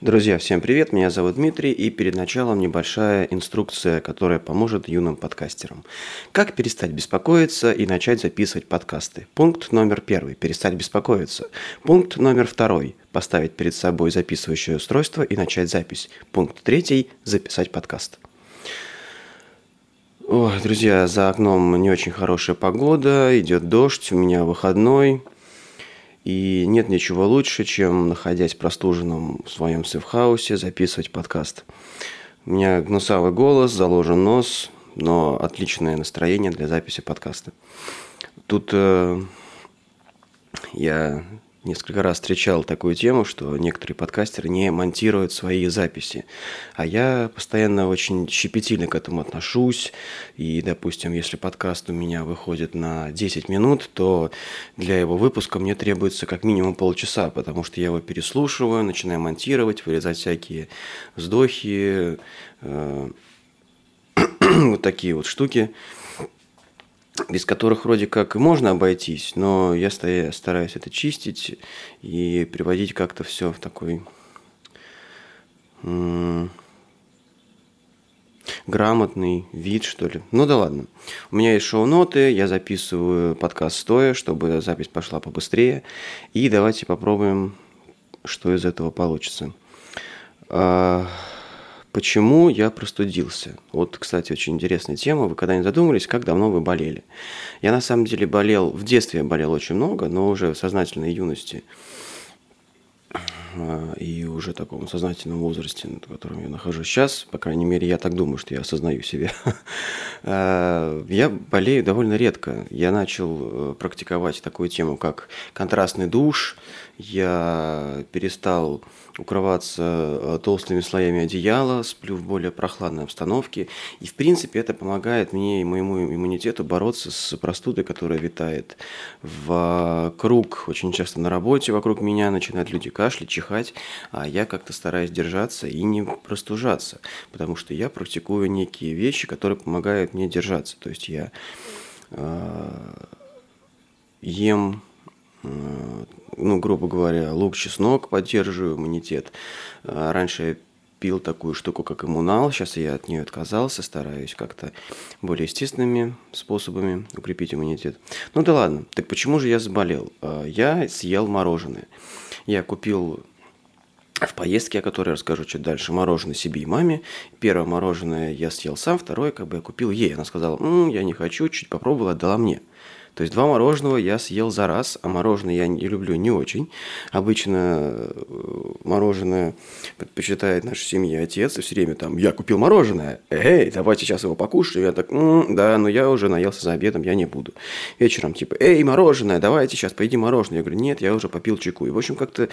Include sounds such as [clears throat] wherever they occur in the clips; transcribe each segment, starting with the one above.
Друзья, всем привет, меня зовут Дмитрий, и перед началом небольшая инструкция, которая поможет юным подкастерам. Как перестать беспокоиться и начать записывать подкасты? Пункт номер первый – перестать беспокоиться. Пункт номер второй – поставить перед собой записывающее устройство и начать запись. Пункт третий – записать подкаст. Ой, друзья, за окном не очень хорошая погода, идет дождь, у меня выходной – и нет ничего лучше, чем, находясь простуженным в своем сейфхаусе, записывать подкаст. У меня гнусавый голос, заложен нос, но отличное настроение для записи подкаста. Тут э, я несколько раз встречал такую тему, что некоторые подкастеры не монтируют свои записи. А я постоянно очень щепетильно к этому отношусь. И, допустим, если подкаст у меня выходит на 10 минут, то для его выпуска мне требуется как минимум полчаса, потому что я его переслушиваю, начинаю монтировать, вырезать всякие вздохи, э, [clears throat] вот такие вот штуки без которых вроде как можно обойтись, но я стараюсь это чистить и приводить как-то все в такой грамотный вид, что ли. Ну да ладно. У меня есть шоу-ноты, я записываю подкаст стоя, чтобы запись пошла побыстрее. И давайте попробуем, что из этого получится. Почему я простудился? Вот, кстати, очень интересная тема. Вы когда-нибудь задумывались, как давно вы болели? Я на самом деле болел, в детстве я болел очень много, но уже в сознательной юности и уже таком сознательном возрасте, в котором я нахожусь сейчас, по крайней мере, я так думаю, что я осознаю себя, [laughs] а, я болею довольно редко. Я начал э, практиковать такую тему, как контрастный душ, я перестал укрываться э, толстыми слоями одеяла, сплю в более прохладной обстановке. И, в принципе, это помогает мне и моему иммунитету бороться с простудой, которая витает вокруг, очень часто на работе вокруг меня начинают люди кашлять, чихать, а я как-то стараюсь держаться и не простужаться, потому что я практикую некие вещи, которые помогают мне держаться. То есть я э, ем ну, грубо говоря, лук, чеснок поддерживаю иммунитет. А, раньше я пил такую штуку, как иммунал, сейчас я от нее отказался, стараюсь как-то более естественными способами укрепить иммунитет. Ну да ладно, так почему же я заболел? А, я съел мороженое. Я купил в поездке, о которой расскажу чуть дальше, мороженое себе и маме. Первое мороженое я съел сам, второе как бы я купил ей. Она сказала, М, я не хочу, чуть попробовала, отдала мне. То есть два мороженого я съел за раз, а мороженое я не люблю не очень. Обычно э, мороженое предпочитает наша семья отец, и все время там, я купил мороженое, эй, давайте сейчас его покушаем. Я так, М, да, но я уже наелся за обедом, я не буду. Вечером типа, эй, мороженое, давайте сейчас поедим мороженое. Я говорю, нет, я уже попил чайку. И, в общем, как-то,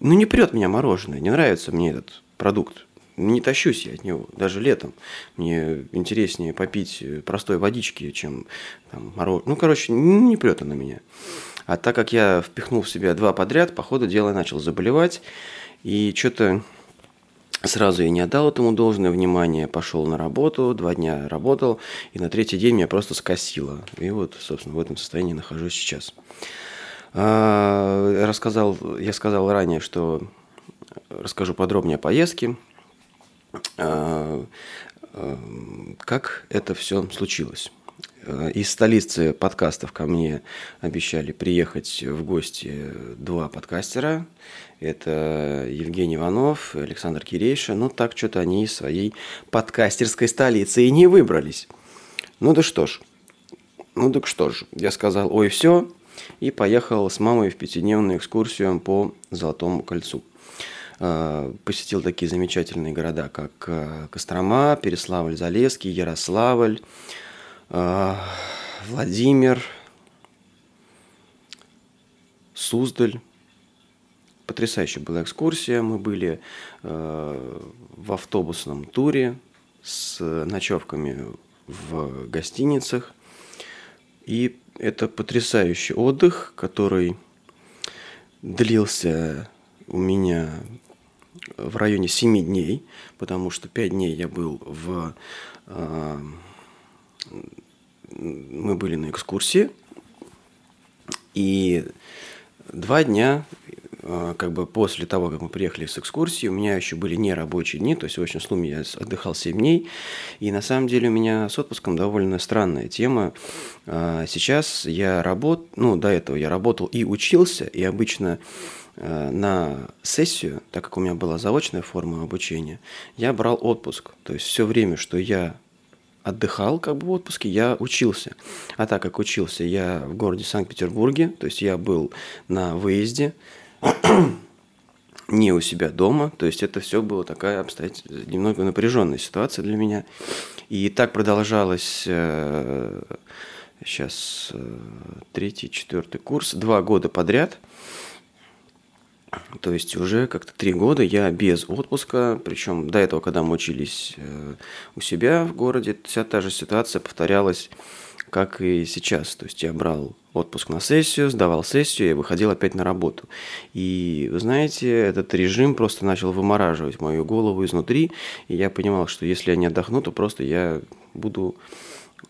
ну, не прет меня мороженое, не нравится мне этот продукт не тащусь я от него, даже летом. Мне интереснее попить простой водички, чем там, мороженое. Ну, короче, не прет на меня. А так как я впихнул в себя два подряд, по ходу дела начал заболевать. И что-то сразу я не отдал этому должное внимание. Пошел на работу, два дня работал, и на третий день меня просто скосило. И вот, собственно, в этом состоянии нахожусь сейчас. А, рассказал, я сказал ранее, что расскажу подробнее о поездке. А, а, как это все случилось. Из столицы подкастов ко мне обещали приехать в гости два подкастера. Это Евгений Иванов Александр Кирейша. Но так что-то они из своей подкастерской столицы и не выбрались. Ну да что ж. Ну так что ж. Я сказал, ой, все. И поехал с мамой в пятидневную экскурсию по Золотому кольцу. Э, посетил такие замечательные города, как э, Кострома, Переславль-Залесский, Ярославль, э, Владимир, Суздаль. Потрясающая была экскурсия. Мы были в автобусном туре с ночевками в гостиницах. И это потрясающий отдых, который длился у меня в районе 7 дней, потому что 5 дней я был в... Э, мы были на экскурсии, и два дня как бы после того, как мы приехали с экскурсии, у меня еще были не рабочие дни, то есть в общем сумме я отдыхал 7 дней, и на самом деле у меня с отпуском довольно странная тема. А, сейчас я работаю, ну, до этого я работал и учился, и обычно э, на сессию, так как у меня была заочная форма обучения, я брал отпуск. То есть все время, что я отдыхал как бы в отпуске, я учился. А так как учился я в городе Санкт-Петербурге, то есть я был на выезде, [clears throat] не у себя дома, то есть это все было такая обстоятельная, немного напряженная ситуация для меня. И так продолжалось э, сейчас э, третий, четвертый курс, два года подряд – то есть уже как-то три года я без отпуска, причем до этого, когда мы учились э, у себя в городе, вся та же ситуация повторялась, как и сейчас. То есть я брал отпуск на сессию, сдавал сессию и выходил опять на работу. И вы знаете, этот режим просто начал вымораживать мою голову изнутри, и я понимал, что если я не отдохну, то просто я буду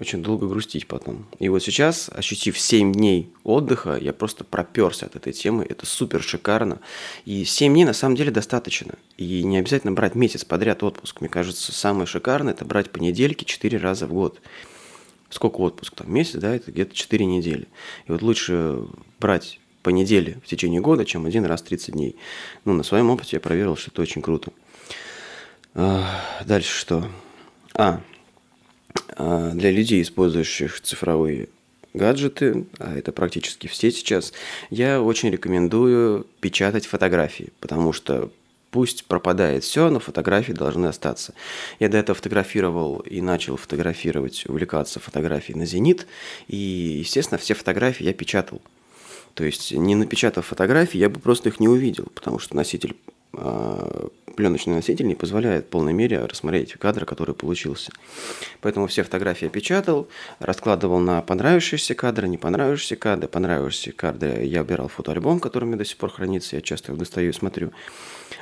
очень долго грустить потом. И вот сейчас, ощутив 7 дней отдыха, я просто проперся от этой темы. Это супер шикарно. И 7 дней на самом деле достаточно. И не обязательно брать месяц подряд отпуск. Мне кажется, самое шикарное – это брать понедельки 4 раза в год. Сколько отпуск? Там месяц, да, это где-то 4 недели. И вот лучше брать по неделе в течение года, чем один раз 30 дней. Ну, на своем опыте я проверил, что это очень круто. Дальше что? А, а, для людей, использующих цифровые гаджеты, а это практически все сейчас, я очень рекомендую печатать фотографии, потому что пусть пропадает все, но фотографии должны остаться. Я до этого фотографировал и начал фотографировать, увлекаться фотографией на «Зенит», и, естественно, все фотографии я печатал. То есть, не напечатав фотографии, я бы просто их не увидел, потому что носитель пленочный носитель не позволяет в полной мере рассмотреть кадр, который получился. Поэтому все фотографии я печатал, раскладывал на понравившиеся кадры, не понравившиеся кадры. Понравившиеся кадры я убирал в фотоальбом, который у меня до сих пор хранится, я часто их достаю и смотрю.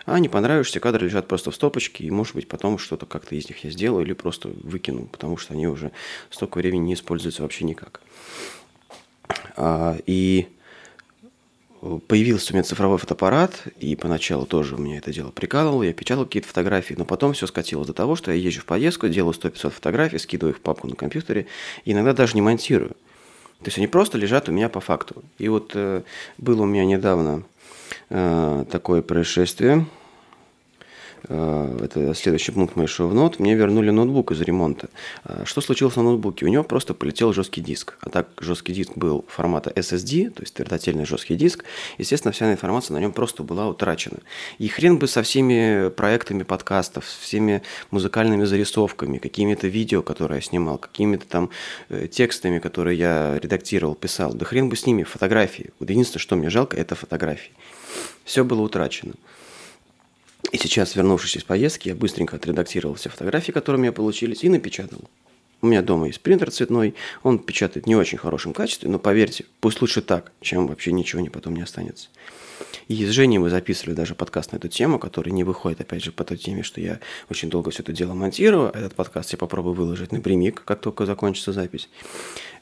А не понравившиеся кадры лежат просто в стопочке, и может быть потом что-то как-то из них я сделаю или просто выкину, потому что они уже столько времени не используются вообще никак. А, и появился у меня цифровой фотоаппарат, и поначалу тоже у меня это дело прикалывало, я печатал какие-то фотографии, но потом все скатилось до того, что я езжу в поездку, делаю 100-500 фотографий, скидываю их в папку на компьютере, и иногда даже не монтирую. То есть они просто лежат у меня по факту. И вот э, было у меня недавно э, такое происшествие, это следующий пункт моей шоу-нот, мне вернули ноутбук из ремонта. Э, что случилось на ноутбуке? У него просто полетел жесткий диск. А так жесткий диск был формата SSD, то есть твердотельный жесткий диск, естественно, вся информация на нем просто была утрачена. И хрен бы со всеми проектами подкастов, всеми музыкальными зарисовками, какими-то видео, которые я снимал, какими-то там э, текстами, которые я редактировал, писал. Да хрен бы с ними, фотографии. Вот единственное, что мне жалко, это фотографии. Все было утрачено. И сейчас, вернувшись из поездки, я быстренько отредактировал все фотографии, которые у меня получились, и напечатал. У меня дома есть принтер цветной, он печатает не очень хорошем качестве, но поверьте, пусть лучше так, чем вообще ничего не потом не останется. И с Женей мы записывали даже подкаст на эту тему, который не выходит, опять же, по той теме, что я очень долго все это дело монтирую. Этот подкаст я попробую выложить напрямик, как только закончится запись.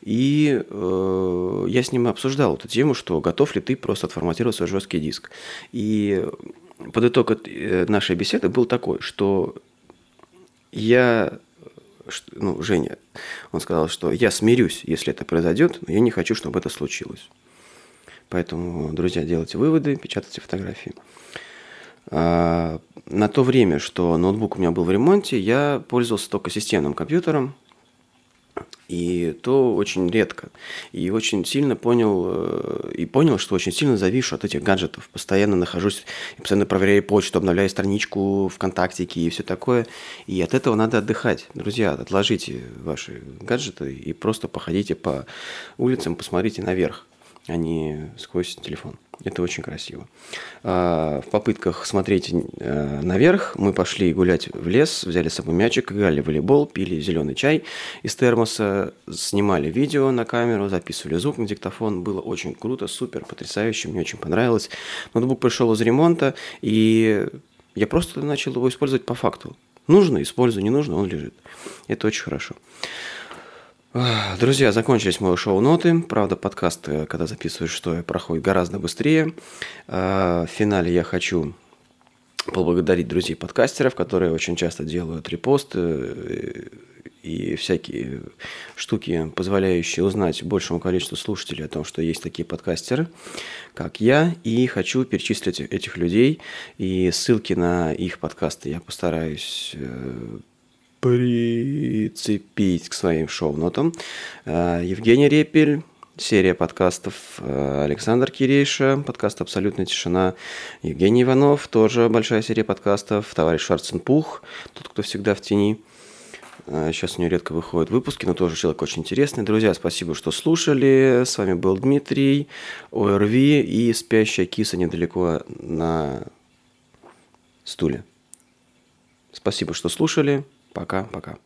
И э, я с ним обсуждал эту тему, что готов ли ты просто отформатировать свой жесткий диск. И под итог э, нашей беседы был такой, что я, ну, Женя, он сказал, что я смирюсь, если это произойдет, но я не хочу, чтобы это случилось. Поэтому, друзья, делайте выводы, печатайте фотографии. А, на то время, что ноутбук у меня был в ремонте, я пользовался только системным компьютером, и то очень редко. И очень сильно понял, э, и понял, что очень сильно завишу от этих гаджетов. Постоянно нахожусь, постоянно проверяю почту, обновляю страничку ВКонтактике и все такое. И от этого надо отдыхать. Друзья, отложите ваши гаджеты и просто походите по улицам, посмотрите наверх, а не сквозь телефон. Это очень красиво. А, в попытках смотреть э, наверх мы пошли гулять в лес, взяли с собой мячик, играли в волейбол, пили зеленый чай из термоса, снимали видео на камеру, записывали звук на диктофон. Было очень круто, супер, потрясающе, мне очень понравилось. Ноутбук пришел из ремонта, и я просто начал его использовать по факту. Нужно – использую, не нужно – он лежит. Это очень хорошо. Друзья, закончились мои шоу-ноты. Правда, подкаст, э, когда записываешь, что проходит гораздо быстрее. В финале я хочу поблагодарить друзей подкастеров, которые очень часто делают репосты э, и всякие штуки, позволяющие узнать большему количеству слушателей о том, что есть такие подкастеры, как я, и хочу перечислить этих людей, и ссылки на их подкасты я постараюсь э, прицепить к своим шоу-нотам. Э, Евгений Репель, серия подкастов э, Александр Кирейша, подкаст «Абсолютная тишина», Евгений Иванов, тоже большая серия подкастов, товарищ Шварценпух, тот, кто всегда в тени. Э, сейчас у него редко выходят выпуски, но тоже человек очень интересный. Друзья, спасибо, что слушали. С вами был Дмитрий, ОРВИ и спящая киса недалеко на стуле. Спасибо, что слушали. Пока-пока.